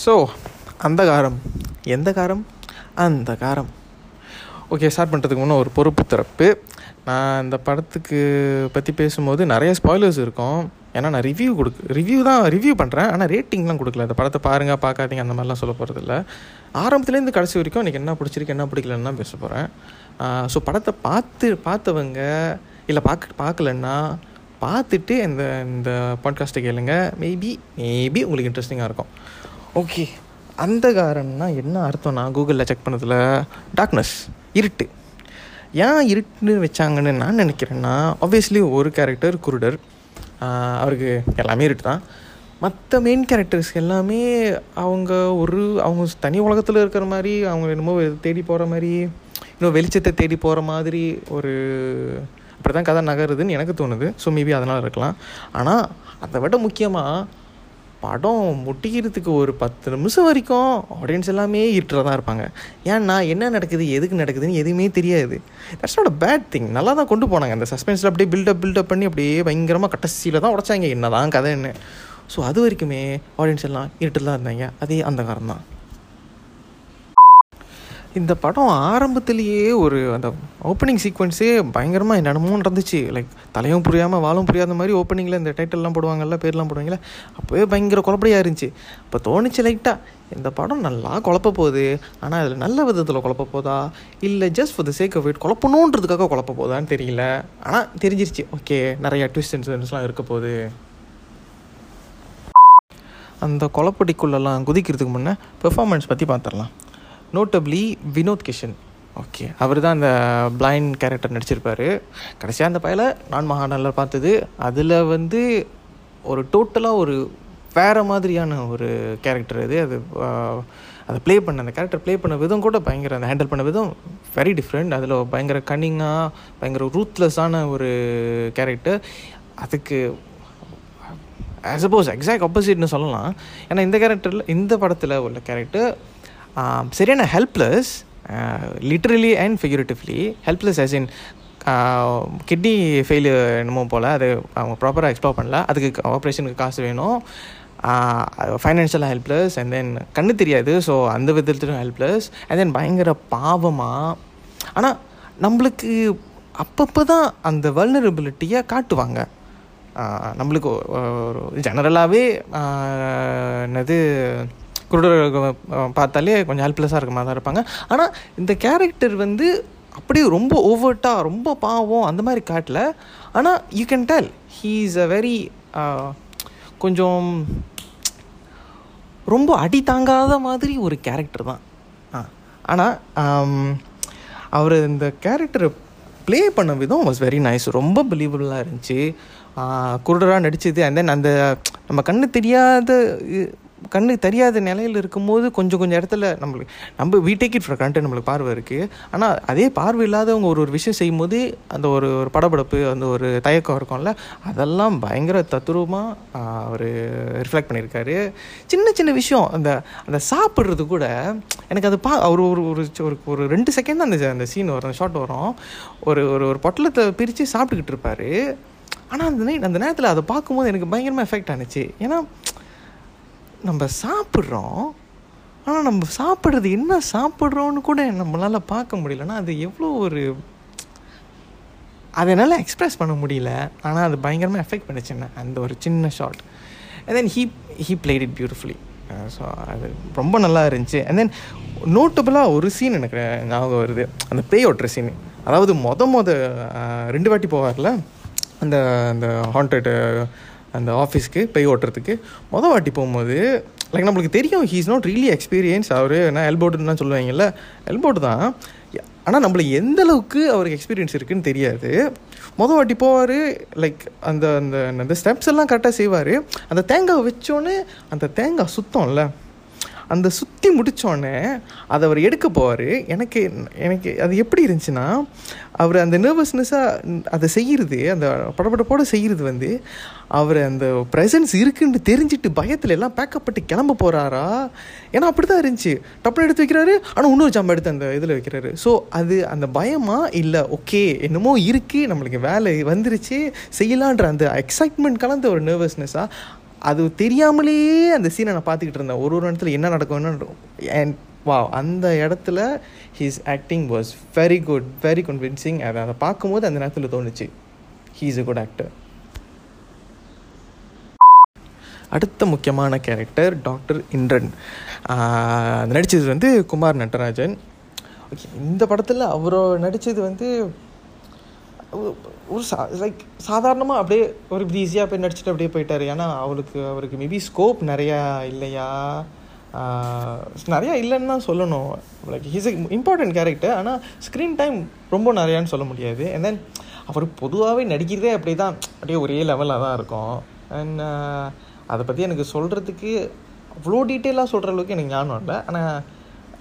So அந்த காரம் எந்த காரம் அந்த காரம் ஓகே ஸ்டார்ட் பண்ணுறதுக்கு முன்னே ஒரு பொறுப்பு திறப்பு. நான் இந்த படத்துக்கு பற்றி பேசும்போது நிறைய ஸ்பாய்லர்ஸ் இருக்கும். ஏன்னா நான் ரிவ்யூ கொடுக்கு ரிவ்யூ தான் ரிவ்யூ பண்ணுறேன் ஆனால் ரேட்டிங்லாம் கொடுக்கல. இந்த படத்தை பாருங்கள் பார்க்காதீங்க அந்த மாதிரிலாம் சொல்ல போகிறதில்ல ஆரம்பத்துலேருந்து கடைசி வரைக்கும் எனக்கு என்ன பிடிச்சிருக்கு என்ன பிடிக்கலன்னு தான் பேச போகிறேன் ஸோ படத்தை பார்த்து பார்த்தவங்க இல்லை பார்க்க பார்க்கலன்னா பார்த்துட்டு இந்த இந்த பாட்காஸ்ட்டை கேளுங்க. மேபி மேபி உங்களுக்கு இன்ட்ரெஸ்டிங்காக இருக்கும். ஓகே. அந்தகாரம்னா என்ன அர்த்தம்னா கூகுளில் செக் பண்ணதில் டார்க்னஸ் இருட்டு. ஏன் இருட்டுன்னு வச்சாங்கன்னு நான் நினைக்கிறேன்னா ஆப்வியஸ்லி ஒரு கேரக்டர் குருடர் அவருக்கு எல்லாமே இருட்டு தான். மற்ற மெயின் கேரக்டர்ஸ் எல்லாமே அவங்க ஒரு அவங்க தனி உலகத்தில் இருக்கிற மாதிரி அவங்க என்னமோ தேடி போகிற மாதிரி இன்னும் வெளிச்சத்தை தேடி போகிற மாதிரி ஒரு அப்படி தான் கதை நகருதுன்னு எனக்கு தோணுது. ஸோ மேபி அதனால் இருக்கலாம். ஆனால் அதை விட முக்கியமாக படம் முட்டிக்கிறதுக்கு ஒரு பத்து நிமிஷம் வரைக்கும் ஆடியன்ஸ் எல்லாமே இருட்டில் தான் இருப்பாங்க. ஏன்னா என்ன நடக்குது எதுக்கு நடக்குதுன்னு எதுவுமே தெரியாது. That's not a bad thing நல்லா தான் கொண்டு போனாங்க. அந்த சஸ்பென்ஸில் அப்படியே பில்டப் பில்டப் பண்ணி அப்படியே பயங்கரமாக கடைசியில் தான் உடச்சாங்க. என்ன தான் கதைன்னு. ஸோ அது வரைக்குமே ஆடியன்ஸ் எல்லாம் இருட்டில் தான் இருந்தாங்க. அதே அந்த காரணம் தான். இந்த படம் ஆரம்பத்துலேயே ஒரு அந்த ஓப்பனிங் சீக்வன்ஸே பயங்கரமாக என்னென்னமோ நடந்துச்சு. லைக் தலையும் புரியாமல் வாழும் புரியாத மாதிரி ஓப்பனிங்கில் இந்த டைட்டில்லாம் போடுவாங்கல்ல பேர்லாம் போடுவாங்கல்ல அப்போவே பயங்கர குழப்படியாக இருந்துச்சு. இப்போ தோணுச்சு லைட்டாக இந்த படம் நல்லா குழப்ப போகுது. ஆனால் அதில் நல்ல விதத்தில் குழப்ப போதா? இல்லை just for the sake of it குழப்பணுன்றதுக்காக குழப்ப போதான்னு தெரியல. ஆனால் தெரிஞ்சிருச்சு. ஓகே நிறையா ட்விஸ்ட் இன்சிடென்ட்ஸ்லாம் இருக்க போகுது. அந்த குழப்படிக்குள்ளெல்லாம் குதிக்கிறதுக்கு முன்னே பெர்ஃபார்மன்ஸ் பற்றி பார்த்துடலாம் நோட்டபிளி வினோத் கிஷன் ஓகே அவர் தான் அந்த பிளைண்ட் கேரக்டர் நடிச்சிருப்பார். கடைசியாக அந்த பயலை நான் மகாநல்ல பார்த்தது. அதில் வந்து ஒரு டோட்டலாக ஒரு வேறு மாதிரியான ஒரு கேரக்டர் அது. அது அதை ப்ளே பண்ண அந்த கேரக்டர் ப்ளே பண்ண விதம் கூட பயங்கர அந்த ஹேண்டில் பண்ண விதம் வெரி டிஃப்ரெண்ட் அதில் பயங்கர கன்னிங்காக பயங்கர ரூத்லெஸ்ஸான ஒரு கேரக்டர் அதுக்கு சப்போஸ் எக்ஸாக்ட் ஆப்போசிட்னு சொல்லலாம். ஏன்னா இந்த கேரக்டரில் இந்த படத்தில் உள்ள கேரக்டர் சரியான helpless literally and figuratively helpless as in kidney failure என்னமோ போல் அது அவங்க ப்ராப்பராக எக்ஸ்ப்ளோர் பண்ணல. அதுக்கு ஆப்ரேஷனுக்கு காசு வேணும். ஃபைனான்ஷியலாக ஹெல்ப்லெஸ் அண்ட் தென் கண்ணு தெரியாது ஸோ அந்த விதத்துலையும் ஹெல்ப்லெஸ் அண்ட் தென் பயங்கர பாவமாக ஆனால் நம்மளுக்கு அப்பப்போ தான் அந்த வல்னரபிலிட்டியை காட்டுவாங்க. Uh, நம்மளுக்கு ஒரு ஜெனரலாகவே uh, என்னது குருடர் பார்த்தாலே கொஞ்சம் ஹெல்ப்லெஸ்ஸாக இருக்க மாதிரி தான் இருப்பாங்க. ஆனால் இந்த கேரக்டர் வந்து அப்படியே ரொம்ப ஓவர்ட்டாக ரொம்ப பாவம் அந்த மாதிரி காட்டல. ஆனால் you can tell he is a very கொஞ்சம் ரொம்ப அடி தாங்காத மாதிரி ஒரு கேரக்டர் தான். ஆ ஆனால் அவர் இந்த கேரக்டரை ப்ளே பண்ண விதம் வாஸ் வெரி நைஸ் ரொம்ப பிலீவபுளாக இருந்துச்சு. குருடராக நடிச்சது அண்ட் தென் அந்த நம்ம கண்ணு தெரியாத கண்ணுக்கு கண்ணு தெரியாத நிலையில் இருக்கும்போது கொஞ்சம் கொஞ்சம் இடத்துல நம்மளுக்கு நம்ம வீ டேக் இட் ஃபார் நம்மளுக்கு பார்வை இருக்குது ஆனால் அதே பார்வை இல்லாதவங்க ஒரு ஒரு விஷயம் செய்யும்போது அந்த ஒரு ஒரு படபடப்பு அந்த ஒரு தயக்கம் இருக்கும்ல அதெல்லாம் பயங்கர தத்துரூபமாக அவர் ரிஃப்ளெக்ட் பண்ணியிருக்காரு. சின்ன சின்ன விஷயம். அந்த அந்த சாப்பிட்றது கூட எனக்கு அது பா அவர் ஒரு ஒரு ஒரு ஒரு ரெண்டு செகண்ட் அந்த அந்த சீன் வரும் ஷார்ட் வரும். ஒரு ஒரு ஒரு பொட்டலத்தை பிரித்து சாப்பிட்டுக்கிட்டு இருப்பார். ஆனால் அந்த நைட் அந்த நேரத்தில் அதை பார்க்கும்போது எனக்கு பயங்கரமாக எஃபெக்ட் ஆனிச்சு. ஏன்னா நம்ம சாப்பிட்றோம் ஆனால் நம்ம சாப்பிட்றது என்ன சாப்பிட்றோன்னு கூட நம்மளால் பார்க்க முடியலன்னா அது எவ்வளோ ஒரு அதை என்னால் எக்ஸ்ப்ரெஸ் பண்ண முடியல. ஆனால் அது பயங்கரமாக எஃபெக்ட் பண்ணுச்சு என்ன அந்த ஒரு சின்ன short and then he he played it beautifully so அது ரொம்ப நல்லா இருந்துச்சு. அண்ட் தென் நோட்டபுளாக ஒரு சீன் எனக்கு ஞாபகம் வருது. அந்த பேய் ஓட்டுற சீன் அதாவது மொத மொத ரெண்டு வாட்டி போவார்ல? அந்த அந்த ஹாண்டட் அந்த ஆஃபீஸ்க்கு போய் ஓட்டுறதுக்கு. மொதல் வாட்டி போகும்போது லைக் நம்மளுக்கு தெரியும் he is not really experience அவர் என்ன எல்போர்டுன்னு சொல்லுவாங்கல்ல எல்போர்டு தான். ஆனால் நம்மளுக்கு எந்த அளவுக்கு அவருக்கு எக்ஸ்பீரியன்ஸ் இருக்குன்னு தெரியாது. மொதல் வாட்டி போவார் லைக் அந்த அந்த அந்த ஸ்டெப்ஸ் எல்லாம் கரெக்டாக செய்வார். அந்த தேங்காய் வச்சோன்னே அந்த தேங்காய் சுத்தம்ல அந்த சுற்றி முடித்தோடனே அதை அவர் எடுக்க போவார். எனக்கு எனக்கு அது எப்படி இருந்துச்சுன்னா அவர் அந்த நர்வஸ்னஸாக அதை செய்கிறது அந்த படப்படப்போட செய்கிறது வந்து அவர் அந்த ப்ரெசன்ஸ் இருக்குன்னு தெரிஞ்சுட்டு பயத்தில் எல்லாம் பேக்கப் பண்ணி கிளம்ப போகிறாரா ஏன்னா அப்படி தான் இருந்துச்சு. டப்புனு எடுத்து வைக்கிறாரு. ஆனால் இன்னொரு ஜாம்பை எடுத்து அந்த இதில் வைக்கிறாரு. ஸோ அது அந்த பயமா இல்லை ஓகே என்னமோ இருக்குது நம்மளுக்கு வேலை வந்துருச்சு செய்யலான்ற அந்த எக்ஸைட்மெண்ட் கலந்த ஒரு நர்வஸ்னஸாக அது தெரியாமலேயே அந்த சீனை நான் பார்த்துக்கிட்டு இருந்தேன். ஒரு ஒரு இடத்துல என்ன நடக்கும் என்ன நடக்கும். அண்ட் வா அந்த இடத்துல he's acting was very good very convincing அதை அதை பார்க்கும்போது அந்த நேரத்தில் தோணுச்சு ஹீ இஸ் குட் ஆக்டர் அடுத்த முக்கியமான கேரக்டர் டாக்டர் இந்திரன். நடித்தது வந்து குமார் நட்டராஜன் ஓகே இந்த படத்தில் அவரோ நடித்தது வந்து ஒரு சா லைக் சாதாரணமாக அப்படியே ஒரு ஈஸியாக போய் நடிச்சுட்டு அப்படியே போயிட்டார். ஏன்னா அவளுக்கு அவருக்கு மேபி ஸ்கோப் நிறையா இல்லையா? நிறையா இல்லைன்னு தான் சொல்லணும். லைக் ஹீஸ் இம்பார்ட்டன்ட் கேரக்டர் ஆனால் ஸ்க்ரீன் டைம் ரொம்ப நிறையான்னு சொல்ல முடியாது. அண்ட் தென் அவர் பொதுவாகவே நடிக்கிறதே அப்படி தான் அப்படியே ஒரே லெவலாக தான் இருக்கும். அண்ட் அதை பற்றி எனக்கு சொல்கிறதுக்கு அவ்வளோ டீட்டெயிலாக சொல்கிற அளவுக்கு எனக்கு ஞானம் இல்லை ஆனால்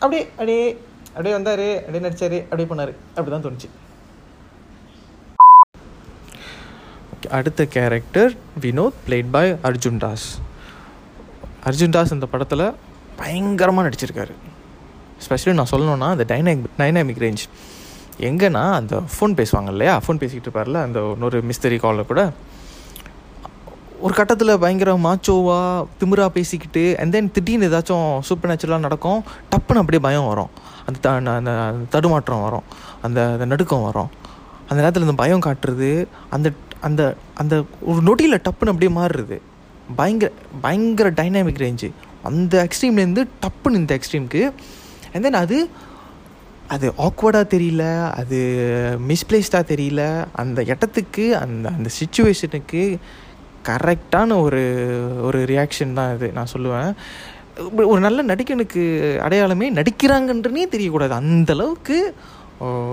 அப்படியே அப்படியே அப்படியே வந்தார் அப்படியே நடிச்சார் அப்படியே பண்ணார் அப்படி தான் தோணுச்சு. அடுத்த character Vinod played by Arjun Das. Arjun Das இந்த படத்தில் பயங்கரமாக நடிச்சிருக்காரு. ஸ்பெஷலி நான் சொல்லணுன்னா அந்த டைனாமிக் டைனாமிக் ரேஞ்ச் எங்கன்னா அந்த ஃபோன் பேசுவாங்க இல்லையா? ஃபோன் பேசிக்கிட்டு இருப்பார்ல அந்த இன்னொரு மிஸ்தரி காலில் கூட. ஒரு கட்டத்தில் பயங்கர மாச்சோவாக திமிரா பேசிக்கிட்டு அண்ட் தென் திடீர்னு ஏதாச்சும் சூப்பர் நேச்சுரலாக நடக்கும் டப்புன்னு அப்படியே பயம் வரும். அந்த த அந்த- அந்த தடுமாற்றம் வரும். அந்த அந்த நடுக்கம் வரும். அந்த நேரத்தில் இந்த பயம் காட்டுறது அந்த அந்த அந்த ஒரு நொடியில் டப்புன்னு அப்படியே மாறுறது. பயங்கர பயங்கர டைனாமிக் ரேஞ்சு அந்த எக்ஸ்ட்ரீம்லேருந்து டப்புன்னு இந்த எக்ஸ்ட்ரீமுக்கு அண்ட் தென் அது அது ஆக்வர்டாக தெரியல அது மிஸ்பிளேஸ்டாக தெரியல. அந்த இடத்துக்கு அந்த அந்த சுச்சுவேஷனுக்கு கரெக்டான ஒரு ஒரு ரியாக்ஷன் தான் இது நான் சொல்லுவேன். ஒரு- நல்ல நடிகனுக்கு அடையாளமே நடிக்கிறாங்கன்றனே தெரியக்கூடாது. அந்தளவுக்கு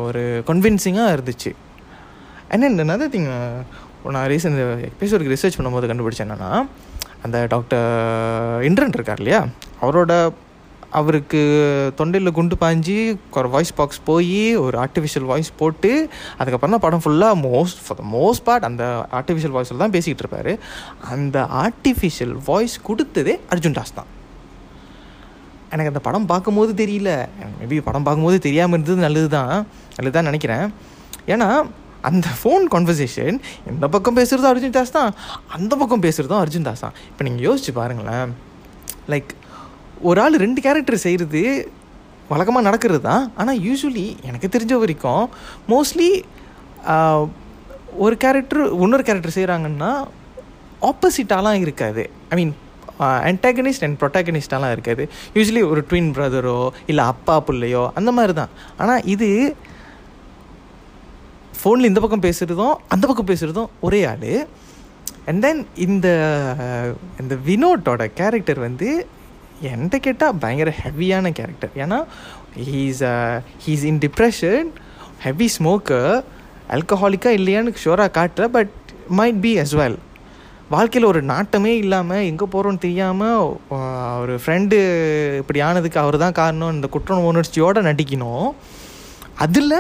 ஒரு கன்வின்சிங்காக இருந்துச்சு. அண்ட் தென் நதர் திங் நான் ரீசெண்ட் எபிசோடுக்கு ரிசர்ச் பண்ணும்போது கண்டுபிடிச்சேன் என்னன்னா அந்த டாக்டர் இந்திரன் இருக்கார் இல்லையா? அவரோட அவருக்கு தொண்டையில் குண்டு பாஞ்சு ஒரு வாய்ஸ் பாக்ஸ் போய் ஒரு ஆர்டிஃபிஷியல் வாய்ஸ் போட்டு அதுக்கப்புறம் தான் படம் ஃபுல்லாக most for the most part அந்த ஆர்டிஃபிஷியல் வாய்ஸில் தான் பேசிக்கிட்டு இருப்பார். அந்த ஆர்டிஃபிஷியல் வாய்ஸ் கொடுத்ததே அர்ஜுன் தாஸ் தான். எனக்கு அந்த படம் பார்க்கும்போது தெரியல. மேபி படம் பார்க்கும்போது தெரியாமல் இருந்தது நல்லது தான் நல்லது தான் நினைக்கிறேன். ஏன்னா அந்த ஃபோன் கான்வர்சேஷன் இந்த பக்கம் பேசுகிறதும் அர்ஜுன் தாஸ் தான் அந்த பக்கம் பேசுகிறதும் அர்ஜுன் தாஸ் தான். இப்போ நீங்கள் யோசிச்சு பாருங்களேன். லைக் ஒரு ஆள் ரெண்டு கேரக்டர் செய்கிறது வழக்கமாக நடக்கிறது தான். ஆனால் யூஸ்வலி எனக்கு தெரிஞ்ச வரைக்கும் மோஸ்ட்லி ஒரு கேரக்டர் இன்னொரு கேரக்டர் செய்கிறாங்கன்னா ஆப்போசிட்டாலாம் இருக்காது. ஐ மீன் அன்டாகனிஸ்ட் அண்ட் ப்ரொட்டாகனிஸ்டாலாம் இருக்காது. யூஸ்வலி ஒரு ட்வின் பிரதரோ இல்லை அப்பா பிள்ளையோ அந்த மாதிரி தான். ஆனால் இது ஃபோனில் இந்த பக்கம் பேசுகிறதும் அந்த பக்கம் பேசுகிறதும் ஒரே ஆள். அண்ட் தென் இந்த இந்த வினோட்டோட கேரக்டர் வந்து என்கிட்ட கேட்டால் பயங்கர ஹெவியான கேரக்டர் ஏன்னா he's he's in depression heavy smoker ஆல்கஹாலிக்காக இல்லையான்னு ஷோராக காட்டுற but might be as well வாழ்க்கையில் ஒரு நாட்டமே இல்லாமல் எங்கே போகிறோன்னு தெரியாமல் ஒரு ஃப்ரெண்டு இப்படி ஆனதுக்கு அவர் தான் காரணம் இந்த குற்ற உணர்ச்சியோடு நடிக்கணும். அதில்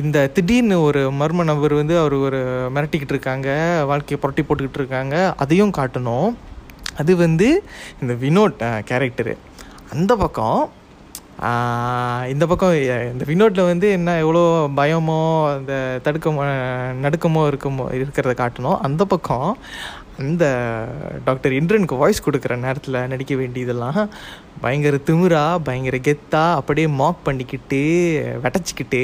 இந்த திடீர்னு ஒரு மர்ம நபர் வந்து அவர் ஒரு மிரட்டிக்கிட்டு இருக்காங்க வாழ்க்கையை புரட்டி போட்டுக்கிட்டு இருக்காங்க அதையும் காட்டணும். அது வந்து இந்த வினோட் கேரக்டரு அந்த பக்கம் இந்த பக்கம் இந்த வினோட்டில் வந்து என்ன எவ்வளோ பயமோ அந்த தடுக்கமோ நடுக்கமோ இருக்குமோ இருக்கிறத காட்டணும். அந்த பக்கம் அந்த டாக்டர் இந்திரனுக்கு வாய்ஸ் கொடுக்குற நேரத்தில் நடிக்க வேண்டியதெல்லாம் பயங்கர திமுறா பயங்கர கெத்தா அப்படியே மாக் பண்ணிக்கிட்டு வெட்டச்சிக்கிட்டு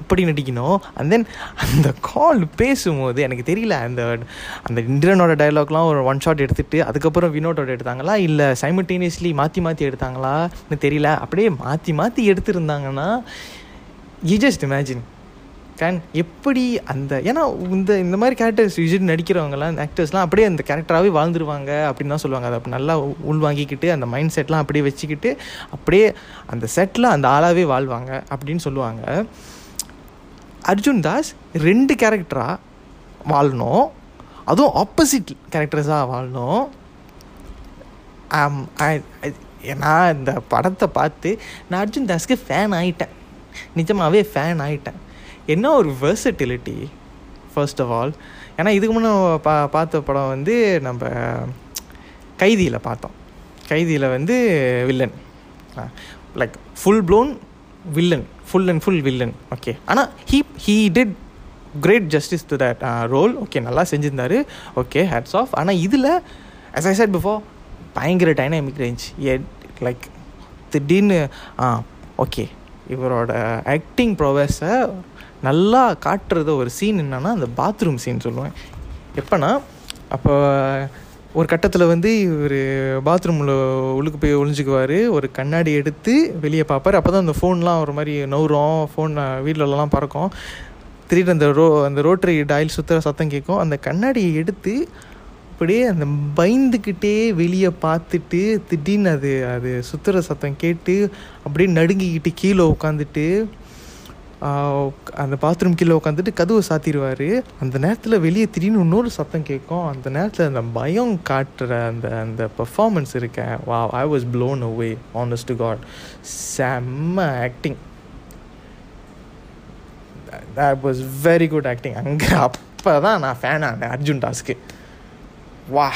அப்படி நடிக்கணும். அண்ட் தென் அந்த கால் பேசும்போது எனக்கு தெரியல அந்த அந்த இந்திரனோட டயலாக்லாம் ஒரு ஒன் ஷாட் எடுத்துட்டு அதுக்கப்புறம் வினோட்டோட எடுத்தாங்களா? இல்லை சைமல்டேனியஸ்லி மாற்றி மாற்றி எடுத்தாங்களான்னு தெரியல. அப்படியே மாற்றி மாற்றி எடுத்திருந்தாங்கன்னா யூ ஜஸ்ட் இமேஜின் கேன் எப்படி அந்த ஏன்னா இந்த இந்த மாதிரி கேரக்டர்ஸ் யூஸ்வலி நடிக்கிறவங்கலாம் ஆக்டர்ஸ்லாம் அப்படியே அந்த கேரக்டராகவே வாழ்ந்துருவாங்க அப்படின்னு தான் சொல்லுவாங்க. அதை அப்ப நல்லா உள்வாங்கிக்கிட்டு அந்த மைண்ட் செட்லாம் அப்படியே வச்சுக்கிட்டு அப்படியே அந்த செட்டில் அந்த ஆளாகவே வாழ்வாங்க அப்படின்னு சொல்லுவாங்க. அர்ஜுன் தாஸ் ரெண்டு கேரக்டராக வாழணும். அதுவும் ஆப்போசிட் கேரக்டர்ஸாக வாழணும். ஆம், நான் இந்த படத்தை பார்த்து நான் அர்ஜுன் தாஸ்க்கு ஃபேன் ஆகிட்டேன் நிஜமாகவே ஃபேன் ஆகிட்டேன் என்ன ஒரு வெர்சட்டிலிட்டி ஃபர்ஸ்ட் ஆஃப் ஆல் ஏன்னா இதுக்கு முன்னே பா பார்த்த படம் வந்து நம்ம கைதியில் பார்த்தோம். கைதியில் வந்து villain like full blown villain full and full villain okay ஆனால் he he did great justice to that role okay நல்லா செஞ்சுருந்தாரு. ஓகே ஹேட்ஸ் ஆஃப் ஆனால் இதில் அஸ் ஐ said பிஃபோர் பயங்கர டைனாமிக் ரேஞ்ச் லைக் திடீர்னு ஆ ஓகே இவரோட acting ப்ரொவஸை நல்லா காட்டுறது ஒரு சீன் என்னென்னா அந்த பாத்ரூம் சீன் சொல்லுவேன். எப்போனா அப்போ ஒரு கட்டத்தில் வந்து இவர் பாத்ரூமில் உள்ளுக்கு போய் ஒழிஞ்சுக்குவார் ஒரு கண்ணாடி எடுத்து வெளியே பார்ப்பார் அப்போ தான் அந்த ஃபோன்லாம் ஒரு மாதிரி நவுறோம் ஃபோன் வீட்டிலலாம் பறக்கும். திடீர்னு அந்த ரோ அந்த ரோட்டரி டாயில் சுற்றுற சத்தம் கேட்கும். அந்த கண்ணாடியை எடுத்து அப்படியே அந்த பயந்துக்கிட்டே வெளியே பார்த்துட்டு திடீர்னு அது அது சுற்றுற சத்தம் கேட்டு அப்படியே நடுங்கிக்கிட்டு கீழே உட்காந்துட்டு அந்த பாத்ரூம் கீழே உட்காந்துட்டு கதவை சாத்திடுவார். அந்த நேரத்தில் வெளியே திடீர்னு இன்னொரு சத்தம் கேட்கும். அந்த நேரத்தில் அந்த பயம் காட்டுற அந்த அந்த பர்ஃபார்மன்ஸ் இருக்கேன். வா I was blown away honest to god செம்ம acting that was very good acting அங்கே அப்போ தான் நான் ஃபேன் ஆனேன் அர்ஜுன் டாஸ்க்கு வா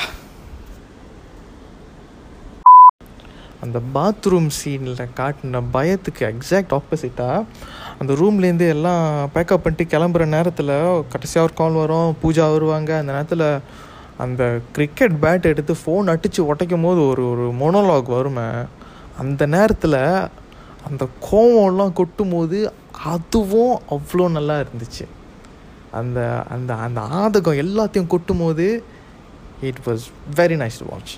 அந்த பாத்ரூம் சீனில் காட்டின பயத்துக்கு எக்ஸாக்ட் ஆப்போசிட்டாக அந்த ரூம்லேருந்து எல்லாம் பேக்கப் பண்ணிட்டு கிளம்புற நேரத்தில் கடைசியாக ஒரு கால் வரும் பூஜா வருவாங்க. அந்த நேரத்தில் அந்த கிரிக்கெட் பேட் எடுத்து ஃபோன் அடித்து உடைக்கும் போது ஒரு ஒரு மொனோலாக் வருமே. அந்த நேரத்தில் அந்த கோவம்லாம் கொட்டும் போது அதுவும் அவ்வளோ நல்லா இருந்துச்சு. அந்த அந்த அந்த ஆதகம் எல்லாத்தையும் கொட்டும் போது it was very nice to watch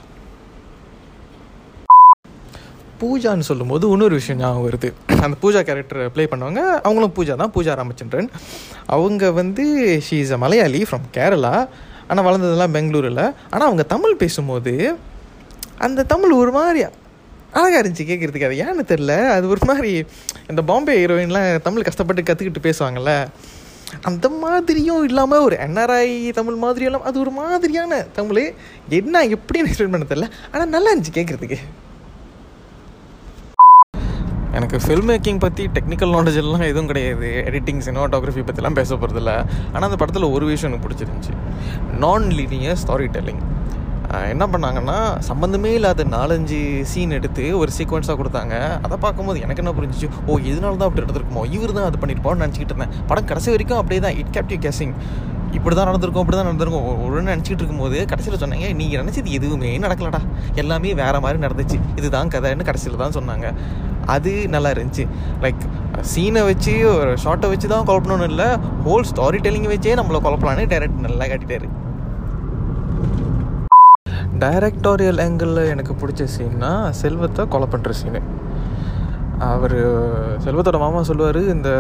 பூஜான்னு சொல்லும்போது இன்னொரு விஷயம் ஞாபகம் வருது. அந்த பூஜா கேரக்டர் ப்ளே பண்ணுவாங்க அவங்களும் பூஜா தான் பூஜா ராமச்சந்திரன். அவங்க வந்து she is a Malayali from Kerala ஆனால் வளர்ந்ததெல்லாம் பெங்களூரில். ஆனால் அவங்க தமிழ் பேசும்போது அந்த தமிழ் ஒரு மாதிரி அழகாக இருந்துச்சு கேட்குறதுக்கு அது ஏன்னு தெரில அது ஒரு மாதிரி இந்த பாம்பே ஹீரோயின்லாம் தமிழ் கஷ்டப்பட்டு கற்றுக்கிட்டு பேசுவாங்கள்ல அந்த மாதிரியும் இல்லாமல் ஒரு என்ஆர்ஐ தமிழ் மாதிரியும் இல்லாமல் அது ஒரு மாதிரியான தமிழ். என்ன எப்படின்னு எக்ஸ்பிளைன் பண்ண தெரில ஆனால் நல்லா இருந்துச்சு கேட்குறதுக்கு எனக்கு ஃபில்ம் மேக்கிங் பற்றி டெக்னிக்கல் நாலேஜ் எல்லாம் எதுவும் கிடையாது. எடிட்டிங் சினிமாட்டோகிராஃபி பற்றிலாம் பேச போகிறதில்ல ஆனால் அந்த படத்தில் ஒரு விஷயம் எனக்கு பிடிச்சிருந்துச்சி. நான் லீனியர் ஸ்டாரி டெல்லிங் என்ன பண்ணாங்கன்னா சம்மந்தமே இல்லாத நாலஞ்சு சீன் எடுத்து ஒரு சீக்வன்ஸாக கொடுத்தாங்க. அதை பார்க்கும்போது எனக்கு என்ன புரிஞ்சிச்சு? ஓ இதனால தான் அப்படி எடுத்துருக்குமோ இவர் தான் அது பண்ணியிருப்போம்னு நினச்சிக்கிட்டு இருந்தேன். படம் கடைசி வரைக்கும் அப்படியே தான் இட் கேப்டிவ் கேசிங் இப்படி தான் நடந்திருக்கும் இப்படி தான் நடந்திருக்கும் ஒன்று நினச்சிட்டு இருக்கும்போது கடைசியில் சொன்னாங்க நீங்கள் நினச்சது எதுவுமே நடக்கலடா. எல்லாமே வேறு மாதிரி நடந்துச்சு. இதுதான் கதைன்னு கடைசியில் தான் சொன்னாங்க. அது நல்லா இருந்துச்சு. லைக் சீனை வச்சு ஒரு ஷார்ட்டை வச்சு தான் குழப்பணும்னு இல்லை ஹோல் ஸ்டாரி டெல்லிங்கை வச்சே நம்மளை குழப்பலான்னு டைரக்ட் நல்லா காட்டிட்டாரு. டைரக்டோரியல் ஆங்கிளில் எனக்கு பிடிச்ச சீன்னா செல்வத்தை கொலை பண்ணுற சீனு அவர் செல்வத்தோட மாமா சொல்லுவார் இந்த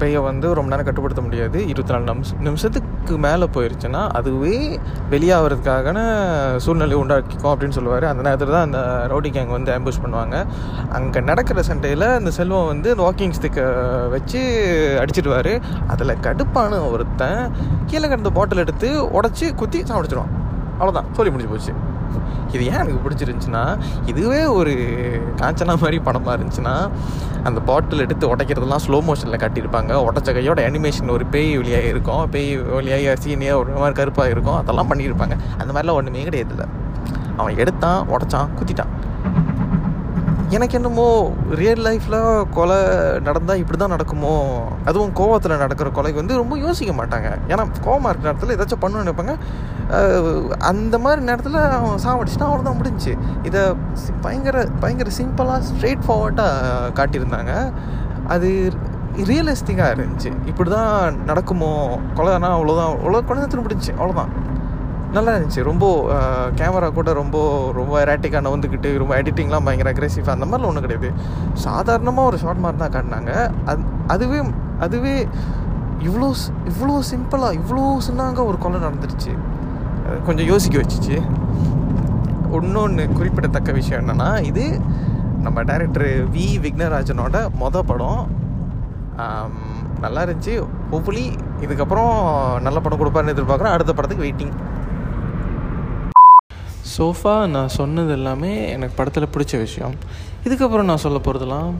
பெயை வந்து ரொம்ப நேரம் கட்டுப்படுத்த முடியாது இருபத்தி நாலு நிமிஷம் நிமிஷத்துக்கு மேலே போயிடுச்சுன்னா அதுவே வெளியாகிறதுக்கான சூழ்நிலை உண்டாக்கிக்கும் அப்படின்னு சொல்லுவார். அந்த நேரத்தில் தான் அந்த ரவுடி கேங் வந்து ஆம்புஷ் பண்ணுவாங்க. அங்கே நடக்கிற சண்டையில் அந்த செல்வம் வந்து அந்த வாக்கிங் ஸ்டிக்கை வச்சு அடிச்சிடுவார். அதில் கடுப்பான ஒருத்தன் கீழே கிடந்த பாட்டில் எடுத்து உடச்சி குத்தி சாப்பிடுச்சிடுவான் அவ்வளோதான் சொல்லி முடிஞ்சு போச்சு. இது ஏன் எனக்கு பிடிச்சிருந்துச்சுன்னா இதுவே ஒரு காஞ்சனா மாதிரி படமாக இருந்துச்சுன்னா அந்த பாட்டில் எடுத்து உடைக்கிறதெல்லாம் ஸ்லோ மோஷனில் காட்டியிருப்பாங்க. உடச்ச கையோட அனிமேஷன் ஒரு பேய் வழியாக இருக்கும். பேய் வழியாக சீனியாக ஒரு மாதிரி கருப்பாக இருக்கும். அதெல்லாம் பண்ணியிருப்பாங்க. அந்த மாதிரிலாம் ஒன்றுமே கிடையாது இல்லை அவன் எடுத்தான் உடச்சான் குத்திட்டான். எனக்கு என்னமோ ரியல் லைஃப்பில் கொலை நடந்தால் இப்படி தான் நடக்குமோ? அதுவும் கோவத்தில் நடக்கிற கொலைக்கு வந்து ரொம்ப யோசிக்க மாட்டாங்க. ஏன்னா கோவமாக இருக்கிற நேரத்தில் ஏதாச்சும் பண்ணணும்னு நினைப்பாங்க. அந்த மாதிரி நேரத்தில் அவன் சாவடிச்சுனா அவ்வளோதான் முடிஞ்சு இதை பயங்கர பயங்கர சிம்பிளாக ஸ்ட்ரெயிட் ஃபார்வர்டாக காட்டியிருந்தாங்க. அது ரியலிஸ்டிக்காக இருந்துச்சு. இப்படி தான் நடக்குமோ? கொலைனா அவ்வளோதான் அவ்வளோ குழந்தை முடிஞ்சு அவ்வளோதான் நல்லா இருந்துச்சு ரொம்ப கேமரா கூட ரொம்ப ரொம்ப எராட்டிக்காக நவந்துக்கிட்டு ரொம்ப எடிட்டிங்லாம் பயங்கர அக்ரெசிவ் அந்த மாதிரிலாம் ஒன்றும் கிடையாது. சாதாரணமாக ஒரு ஷார்ட் மாதிரி தான் காட்டினாங்க. அது அதுவே அதுவே இவ்வளோ இவ்வளோ சிம்பிளாக இவ்வளோ சின்னாங்க ஒரு கொலை நடந்துருச்சு. கொஞ்சம் யோசிக்க வச்சுச்சு. இன்னொன்று குறிப்பிடத்தக்க விஷயம் என்னென்னா இது நம்ம டேரக்டர் வி. விக்னராஜனோட மொதல் படம். நல்லா இருந்துச்சு. ஹோப்ஃபுல்லி இதுக்கப்புறம் நல்ல படம் கொடுப்பாருன்னு எதிர்பார்க்குறேன். அடுத்த படத்துக்கு வெயிட்டிங் சோஃபா நான் சொன்னது எல்லாமே எனக்கு படத்தில் பிடிச்ச விஷயம். இதுக்கப்புறம் நான் சொல்ல போகிறதெல்லாம்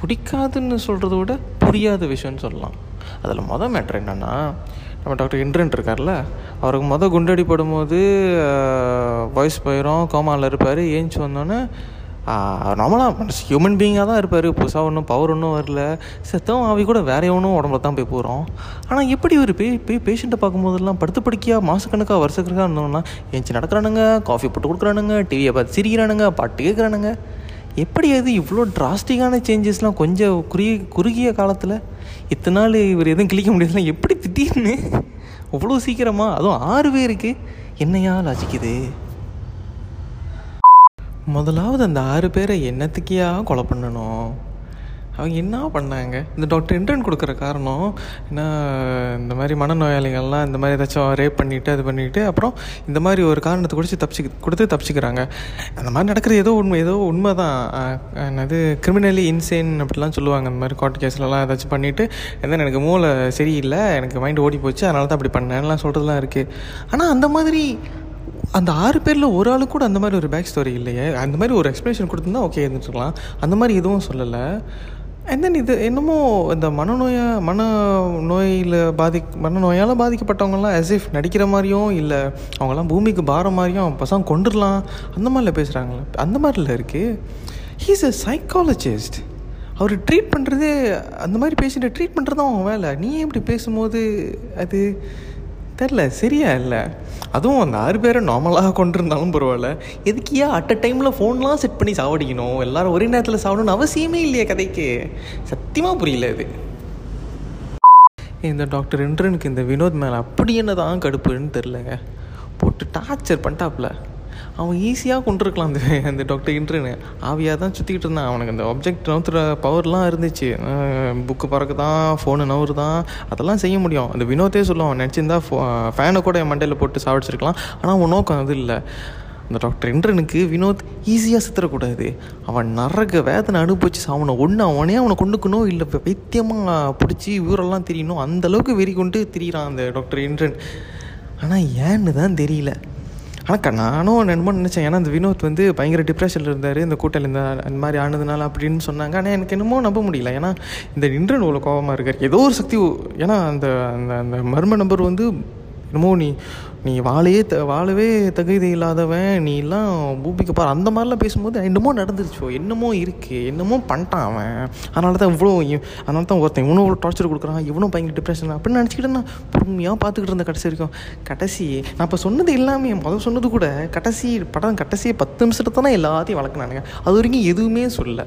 பிடிக்காதுன்னு சொல்கிறத விட புரியாத விஷயம்னு சொல்லலாம். அதில் மொதல் மேட்ரு என்னென்னா நம்ம டாக்டர் இன்ட்ரன் இருக்கார்ல அவருக்கு மொதல் குண்டடி படும்போது வாய்ஸ் போயிடும் கோமாவில் இருப்பார். ஏஞ்சி வந்தோன்னே நார்மலாக ஹியூமன் பீயிங்காக தான் இருப்பார். புதுசாக ஒன்றும் பவர் ஒன்றும் வரல. செத்தவன் ஆவி கூட வேற எவனும் உடம்புல தான் போய் போகிறோம் ஆனால் எப்படி ஒரு பே போய் பேஷண்ட்டை பார்க்கும்போதெல்லாம் படுத்து படிக்கையாக மாதக்கணக்காக வருஷக்கணக்காக இருந்தோம்னா ஏஞ்சி நடக்கிறானுங்க காஃபி போட்டு கொடுக்குறானுங்க டிவியை பார்த்து சிரிக்கிறானுங்க பாட்டு கேட்குறானுங்க எப்படி அது இவ்வளோ டிராஸ்டிக்கான சேஞ்சஸ்லாம் கொஞ்சம் குறுகிய குறுகிய காலத்தில்? இத்தனை நாள் இவர் எதுவும் கிளிக்க முடியாதுல எப்படி திடீர்னு? அவ்வளோ சீக்கிரமாக அதுவும் ஆறு பேருக்கு. என்னையா லாஜிக்குது முதலாவது அந்த ஆறு பேரை என்னத்துக்கியா கொலை பண்ணணும்? அவங்க என்ன பண்ணாங்க? இந்த டாக்டர் இன்டர்ன் கொடுக்குற காரணம் என்ன? இந்த மாதிரி மனநோயாளிகள்லாம் இந்த மாதிரி ஏதாச்சும் ரேப் பண்ணிவிட்டு அது பண்ணிவிட்டு அப்புறம் இந்த மாதிரி ஒரு காரணத்தை குடிச்சு தப்பிச்சு கொடுத்து தப்பிச்சுக்கிறாங்க. அந்த மாதிரி நடக்கிறது ஏதோ உண்மை ஏதோ உண்மை தான் என்னது கிரிமினலி இன்சேன் அப்படிலாம் சொல்லுவாங்க. அந்த மாதிரி கோர்ட் கேஸ்லலாம் ஏதாச்சும் பண்ணிவிட்டு எந்த எனக்கு மூளை சரியில்லை எனக்கு மைண்டு ஓடி போச்சு அதனால தான் அப்படி பண்ணேன்லாம் சொல்கிறதுலாம் இருக்குது ஆனால் அந்த மாதிரி அந்த ஆறு பேரில் ஒரு ஆளு கூட அந்த மாதிரி ஒரு பேக் ஸ்டோரி இல்லையே. அந்த மாதிரி ஒரு எக்ஸ்ப்ளனேஷன் கொடுத்துருந்தா ஓகே இருந்துட்டுருக்கலாம் அந்த மாதிரி எதுவும் சொல்லலை. அண்ட் தென் இது என்னமோ இந்த மனநோயா மன நோயில் பாதி மனநோயால் பாதிக்கப்பட்டவங்கலாம் as இஃப் நடிக்கிற மாதிரியும் இல்லை அவங்களாம் பூமிக்கு பாரம் மாதிரியும் பசங்க கொண்டுடலாம் அந்த மாதிரில பேசுகிறாங்களே அந்த மாதிரில இருக்குது ஹீஸ் அ சைக்காலஜிஸ்ட் அவர் ட்ரீட் பண்ணுறதே அந்த மாதிரி பேஷண்ட்டை ட்ரீட் பண்ணுறது தான் அவன் வேலை. நீ எப்படி பேசும்போது அது? தெரில சரியா இல்லை. அதுவும் அந்த ஆறு பேரை நார்மலாக கொண்டிருந்தாலும் பரவாயில்ல. எதுக்கு ஏன் அட் அ டைமில் ஃபோன்லாம் செட் பண்ணி சாவடிக்கணும்? எல்லாரும் ஒரே நேரத்தில் சாவணும்னு அவசியமே இல்லையே கதைக்கு. சத்தியமாக புரியல இது. இந்த டாக்டர் இன்ட்ரனுக்கு இந்த வினோத் மேலே அப்படி என்ன தான் கடுப்புன்னு தெரிலங்க போட்டு டார்ச்சர் பண்ணிட்டாப்புல அவன் ஈஸியாக கொண்டிருக்கலாம் அந்த அந்த டாக்டர் இன்ட்ரனு ஆவியாக தான் சுற்றிக்கிட்டு இருந்தான். அவனுக்கு அந்த ஆப்ஜெக்ட் நவுத்துற பவர்லாம் இருந்துச்சு. புக்கு பறக்கு தான் ஃபோனு நவுறு தான் அதெல்லாம் செய்ய முடியும். அந்த வினோத்தே சொல்லுவான். நினச்சிருந்தா ஃபோ ஃபேனை கூட என் மண்டையில் போட்டு சாப்பிடுச்சிருக்கலாம் ஆனால் அவன் நோக்கம் அது இல்லை. அந்த டாக்டர் இன்ட்ரனுக்கு வினோத் ஈஸியாக சுத்தரக்கூடாது. அவன் நரக வேதனை அனுபவிச்சு அவனை ஒன்று அவனே அவனை கொண்டுக்கணும் இல்லை வைத்தியமாக பிடிச்சி ஊரெல்லாம் தெரியணும். அந்தளவுக்கு வெறி கொண்டு திரியிறான் அந்த டாக்டர் இன்ட்ரன் ஆனால் ஏன்னு தான் தெரியல. ஆனால் நானும் என்னமோ நினச்சேன். ஏன்னா அந்த வினோத் வந்து பயங்கர டிப்ரெஷனில் இருந்தார். இந்த கூட்டம் இந்த அந்த மாதிரி ஆனதுனால அப்படின்னு சொன்னாங்க. ஆனால் எனக்கு என்னமோ நம்ப முடியல. ஏன்னா இந்த இன்ட்ரன் இவ்வளோ கோபமாக இருக்கார். ஏதோ ஒரு சக்தி ஏன்னா அந்த அந்த அந்த மர்ம நம்பர் வந்து என்னமோ நீ நீ வாழையே த வாழவே தகுதி இல்லாதவன் நீ எல்லாம் பூமிக்கு பாரு. அந்த மாதிரிலாம் பேசும்போது என்னமோ நடந்துருச்சோ? என்னமோ இருக்குது என்னமோ பண்ணிட்டான் அவன். அதனால தான் இவ்வளோ அதனால தான் ஒருத்தன் இவனும் இவ்வளோ டார்ச்சர் கொடுக்குறான் இவனும் பயங்கர டிப்ரெஷன் அப்படின்னு நினச்சிக்கிட்டு நான் பொறுமையாக பார்த்துக்கிட்டு இருந்தேன் கடைசி வரைக்கும். கடைசி நான் இப்போ சொன்னது எல்லாமே முதல் சொன்னது கூட கடைசி படம் கடைசி பத்து நிமிஷத்தை தானே எல்லாத்தையும் வளர்க்குனானுங்க. அது வரைக்கும் எதுவுமே சொல்லலை.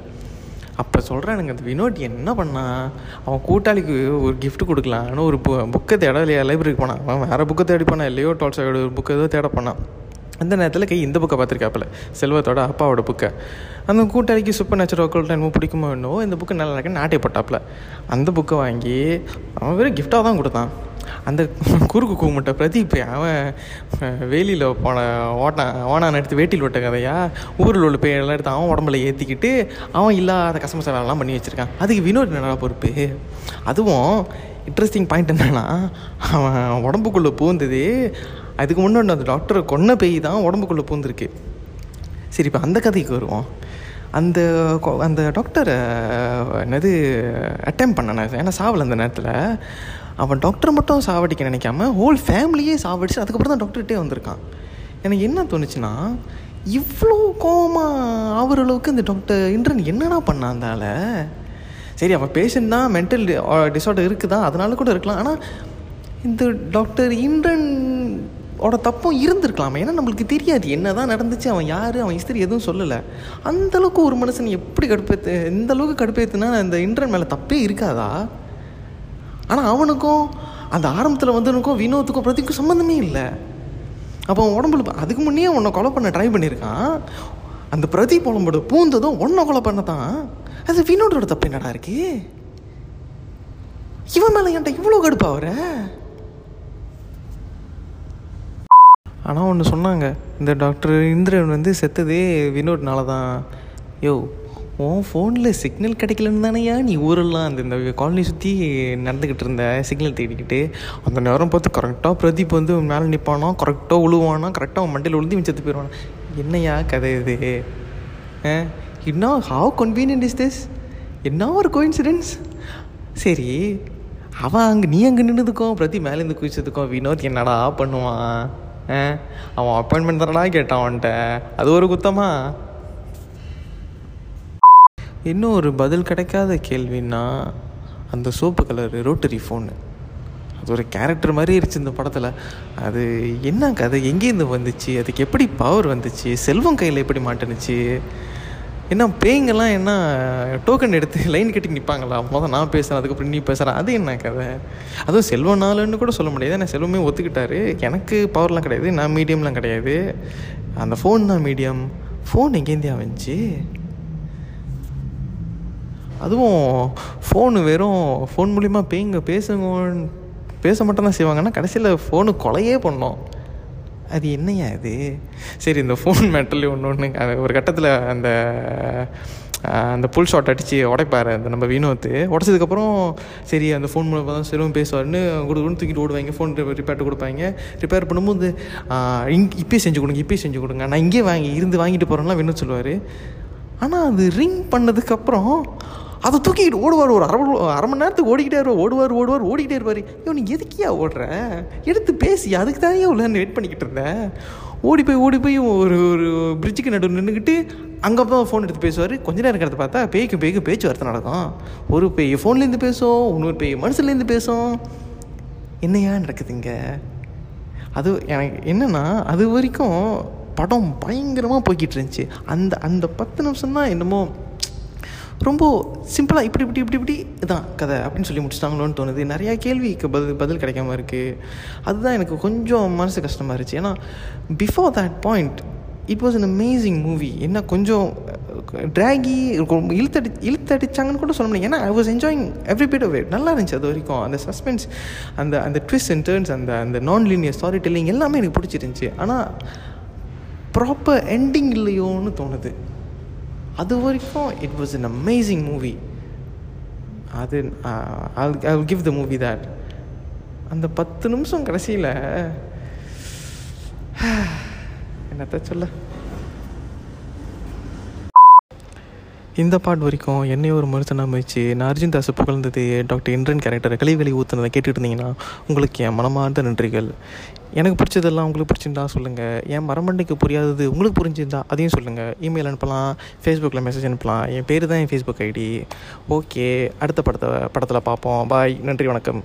அப்போ சொல்கிறேன் எனக்கு அந்த வினோட் என்ன பண்ணான் அவன் கூட்டாளிக்கு ஒரு கிஃப்ட் கொடுக்கலான்னு ஒரு பு புக்கை தேட இல்லையா லைப்ரரிக்கு போனான். அவன் வேறு புக்கை தேடி போனான். இல்லையோ டால்ஸோட ஒரு புக்கை ஏதோ தேட போனான். அந்த நேரத்தில் கை இந்த புக்கை பார்த்துருக்காப்புல செல்வத்தோட அப்பாவோட புக்கை அந்த கூட்டாளிக்கு சூப்பர் நேச்சுரல் ஒர்க்கல் என்னமோ பிடிக்குமோ என்னவோ இந்த புக்கு நல்லா இருக்குன்னு நாட்டை போட்டாப்புல அந்த புக்கை வாங்கி அவன் வெறும் கிஃப்டாக தான் கொடுத்தான். அந்த குறுக்கு கூமிட்ட பிரதீப் அவன் வேலியில் போன ஓட்டான் ஓனான் எடுத்து வேட்டியில் விட்ட கதையா? ஊரில் உள்ள பேரெல்லாம் எடுத்து அவன் உடம்புல ஏற்றிக்கிட்டு அவன் இல்லாத கஸ்டமர் வேலைலாம் பண்ணி வச்சுருக்கான். அதுக்கு வினோத் என்னடா பொறுப்பு? அதுவும் இன்ட்ரெஸ்டிங் பாயிண்ட் என்னென்னா அவன் உடம்புக்குள்ளே பூந்தது அதுக்கு முன்னாடி அந்த டாக்டரை கொன்ன பேய் தான் உடம்புக்குள்ளே பூந்துருக்கு. சரி இப்போ அந்த கதைக்கு வருவோம். அந்த அந்த டாக்டரை என்னது அட்டம் பண்ணேன் ஏன்னா சாவல் அந்த நேரத்தில் அவன் டாக்டர் மட்டும் சாவடிக்க நினைக்காம ஹோல் ஃபேமிலியே சாவடிச்சு அதுக்கப்புறம் தான் டாக்டர்கிட்டே வந்திருக்கான். எனக்கு என்ன தோணுச்சுன்னா இவ்வளோ கோபமாக ஆகிற அளவுக்கு இந்த டாக்டர் இன்ட்ரன் என்னடா பண்ணான் அந்தால சரி அவன் பேஷண்ட் தான் மென்டல் டிஸார்டர் uh, இருக்குதா? அதனால கூட இருக்கலாம். ஆனால் இந்த டாக்டர் இன்ட்ரன் ஓட தப்பும் இருந்திருக்கலாமே. ஏன்னா நம்மளுக்கு தெரியாது. என்ன தான் நடந்துச்சு அவன் யார் அவன் இஸ்திரி எதுவும் சொல்லலை. அந்தளவுக்கு ஒரு மனுஷன் எப்படி கடுப்பேற்று எந்த அளவுக்கு கடுப்பேற்றுனா இந்த இன்ட்ரன் மேலே தப்பே இருக்காதா? ஆனால் அவனுக்கும் அந்த ஆரம்பத்தில் வந்தவனுக்கும் வினோத்துக்கும் பிரதிக்கும் சம்மந்தமே இல்லை. அப்போ அவன் உடம்புல அதுக்கு முன்னே உன்னை கொலை பண்ண ட்ரை பண்ணியிருக்கான் அந்த பிரதி புலம்போட பூந்ததும் உன்னை கொலை பண்ண தான் அது வினோடோட தப்பு என்னடா இருக்கு? இவன் மேலே என்கிட்ட இவ்வளோ கடுப்பா அவர் ஆனால் ஒன்று சொன்னாங்க. இந்த டாக்டர் இந்திரன் வந்து செத்ததே வினோட்னால தான் யோ உன் ஃபோனில் சிக்னல் கிடைக்கலன்னு தானேயா நீ ஊரெல்லாம் அந்த இந்த காலனி சுற்றி நடந்துக்கிட்டு இருந்த சிக்னல் தேடிக்கிட்டு அந்த நேரம் பார்த்து கரெக்டாக பிரதீப் வந்து மேலே நிற்பானா கரெக்டாக உழுவானா? கரெக்டாக அவன் மண்டையில் உழுந்து மிச்சத்து போயிடுவானா என்னையா கதை இது? இன்னும் ஹவு கன்வீனியன்ட் இஸ் திஸ் என்ன ஒரு கோயின்சிடென்ஸ் சரி அவன் அங்கே நீ அங்கே நின்றுதுக்கும் பிரதி மேலேருந்து குதிச்சதுக்கும் வினோத் என்னடா பண்ணுவான்? அவன் அப்பாயின்மெண்ட் தரடா கேட்டான் அவன்கிட்ட. அது ஒரு குத்தமாக இன்னும் ஒரு பதில் கிடைக்காத கேள்வின்னா அந்த சோப்பு கலர் ரோட்டரி ஃபோனு அது ஒரு கேரக்டர் மாதிரி இருந்துச்சு இந்த படத்தில். அது என்ன கதை? எங்கேருந்து வந்துச்சு? அதுக்கு எப்படி பவர் வந்துச்சு? செல்வம் கையில் எப்படி மாட்டுனுச்சு? என்ன பேய்ங்கெல்லாம் என்ன டோக்கன் எடுத்து லைன் கட்டி நிற்பாங்களா மொதல் நான் பேசுகிறேன் அதுக்கப்புறம் நீ பேசுகிறேன் அது என்ன கதை? அதுவும் செல்வம் நாளுன்னு கூட சொல்ல முடியாது. ஏன்னா செல்வமே ஒத்துக்கிட்டாரு. எனக்கு பவர்லாம் கிடையாது. நான் மீடியம்லாம் கிடையாது. அந்த ஃபோன் தான் மீடியம் ஃபோன் எங்கேருந்தே வந்துச்சு? அதுவும் ஃபோனு வெறும் ஃபோன் மூலிமா பேங்க பேசுங்க பேச மட்டும்தான் செய்வாங்கன்னா கடைசியில் ஃபோனு கொலையே பண்ணோம். அது என்னையா அது சரி இந்த ஃபோன் மேட்டர்லேயே ஒன்று ஒன்று ஒரு கட்டத்தில் அந்த அந்த புல் ஷாட் அடித்து உடைப்பார் அந்த நம்ம வினோத்து. உடச்சதுக்கப்புறம் சரி அந்த ஃபோன் மூலமாக தான் சிறுவன் பேசுவார்னு கொடுக்கணும் தூக்கிட்டு ஓடுவாங்க ஃபோன் ரிப்பேர்ட்டு கொடுப்பாங்க. ரிப்பேர் பண்ணும்போது இங் இப்பயே செஞ்சு கொடுங்க இப்போயே செஞ்சு கொடுங்க. நான் இங்கே வாங்கி இருந்து வாங்கிட்டு போகிறேன்னா வினோத் சொல்லுவார். ஆனால் அது ரிங் பண்ணதுக்கப்புறம் அதை தூக்கிக்கிட்டு ஓடுவார் ஒரு அரை அரை மணி நேரத்துக்கு ஓடிக்கிட்டே இருவார் ஓடுவார் ஓடுவார் ஓடிக்கிட்டே இருப்பார். இவன் எதுக்கியா ஓடுற? எடுத்து பேசி அதுக்கு தானே உள்ள வெயிட் பண்ணிக்கிட்டு இருந்தேன் ஓடி போய் ஓடி போய் ஒரு ஒரு பிரிட்ஜுக்கு நடுவு நின்றுக்கிட்டு அங்கே தான் ஃபோன் எடுத்து பேசுவார். கொஞ்ச நேரம் இருக்கிறத பார்த்தா பேய்க்கு பேய்க்கு பேச்சுவார்த்தை நடக்கும். ஒரு பேய் ஃபோன்லேருந்து பேசும் இன்னொரு பேய் மனசுலேருந்து பேசும். என்னையா நடக்குதுங்க அது எனக்கு என்னென்னா அது வரைக்கும் படம் பயங்கரமாக போய்கிட்டு இருந்துச்சு. அந்த அந்த பத்து நிமிஷம் தான் என்னமோ ரொம்ப சிம்பிளாக இப்படி இப்படி இப்படி இப்படி இதான் கதை அப்படின்னு சொல்லி முடிச்சிட்டாங்களோன்னு தோணுது. நிறையா கேள்விக்கு பதில் பதில் கிடைக்காம இருக்குது அதுதான் எனக்கு கொஞ்சம் மனசு கஷ்டமாக இருந்துச்சு. ஏன்னா before that point it was an amazing movie என்ன கொஞ்சம் ட்ராகி இழுத்தடி இழுத்தடிச்சாங்கன்னு கூட சொல்ல முடியும் ஏன்னா I was enjoying every bit of it நல்லா இருந்துச்சு அது வரைக்கும். அந்த சஸ்பென்ஸ் அந்த அந்த ட்விஸ்ட் அண்ட் டேர்ன்ஸ் அந்த அந்த நான் லீனியர் ஸ்டாரி டெல்லிங் எல்லாமே எனக்கு பிடிச்சிருந்துச்சி. ஆனால் ப்ராப்பர் எண்டிங் இல்லையோன்னு தோணுது. அது வரைக்கும் it was an amazing movie அது I give the movie that அந்த பத்து நிமிஷம் கடைசியில் என்னத்த சொல்ல? இந்த பாட் வரைக்கும் என்னைய ஒரு மனுஷனாக அமைச்சு நான் அர்ஜுன் தாஸ் புகழ்ந்தது டாக்டர் இந்திரன் கேரக்டர் கழிவுகளை ஊத்துனதை கேட்டுட்டு இருந்தீங்கன்னா உங்களுக்கு என் மனமார்ந்த நன்றிகள். எனக்கு பிடிச்சதெல்லாம் உங்களுக்கு பிடிச்சிருந்தா சொல்லுங்கள் என் மரமண்டைக்கு புரியாதது உங்களுக்கு புரிஞ்சிருந்தா அதையும் சொல்லுங்கள் இமெயில் அனுப்பலாம் ஃபேஸ்புக்கில் மெசேஜ் அனுப்பலாம். என் பேர் தான் என் ஃபேஸ்புக் ஐடி ஓகே அடுத்த படத்தை படத்தில் பார்ப்போம். பாய் நன்றி வணக்கம்.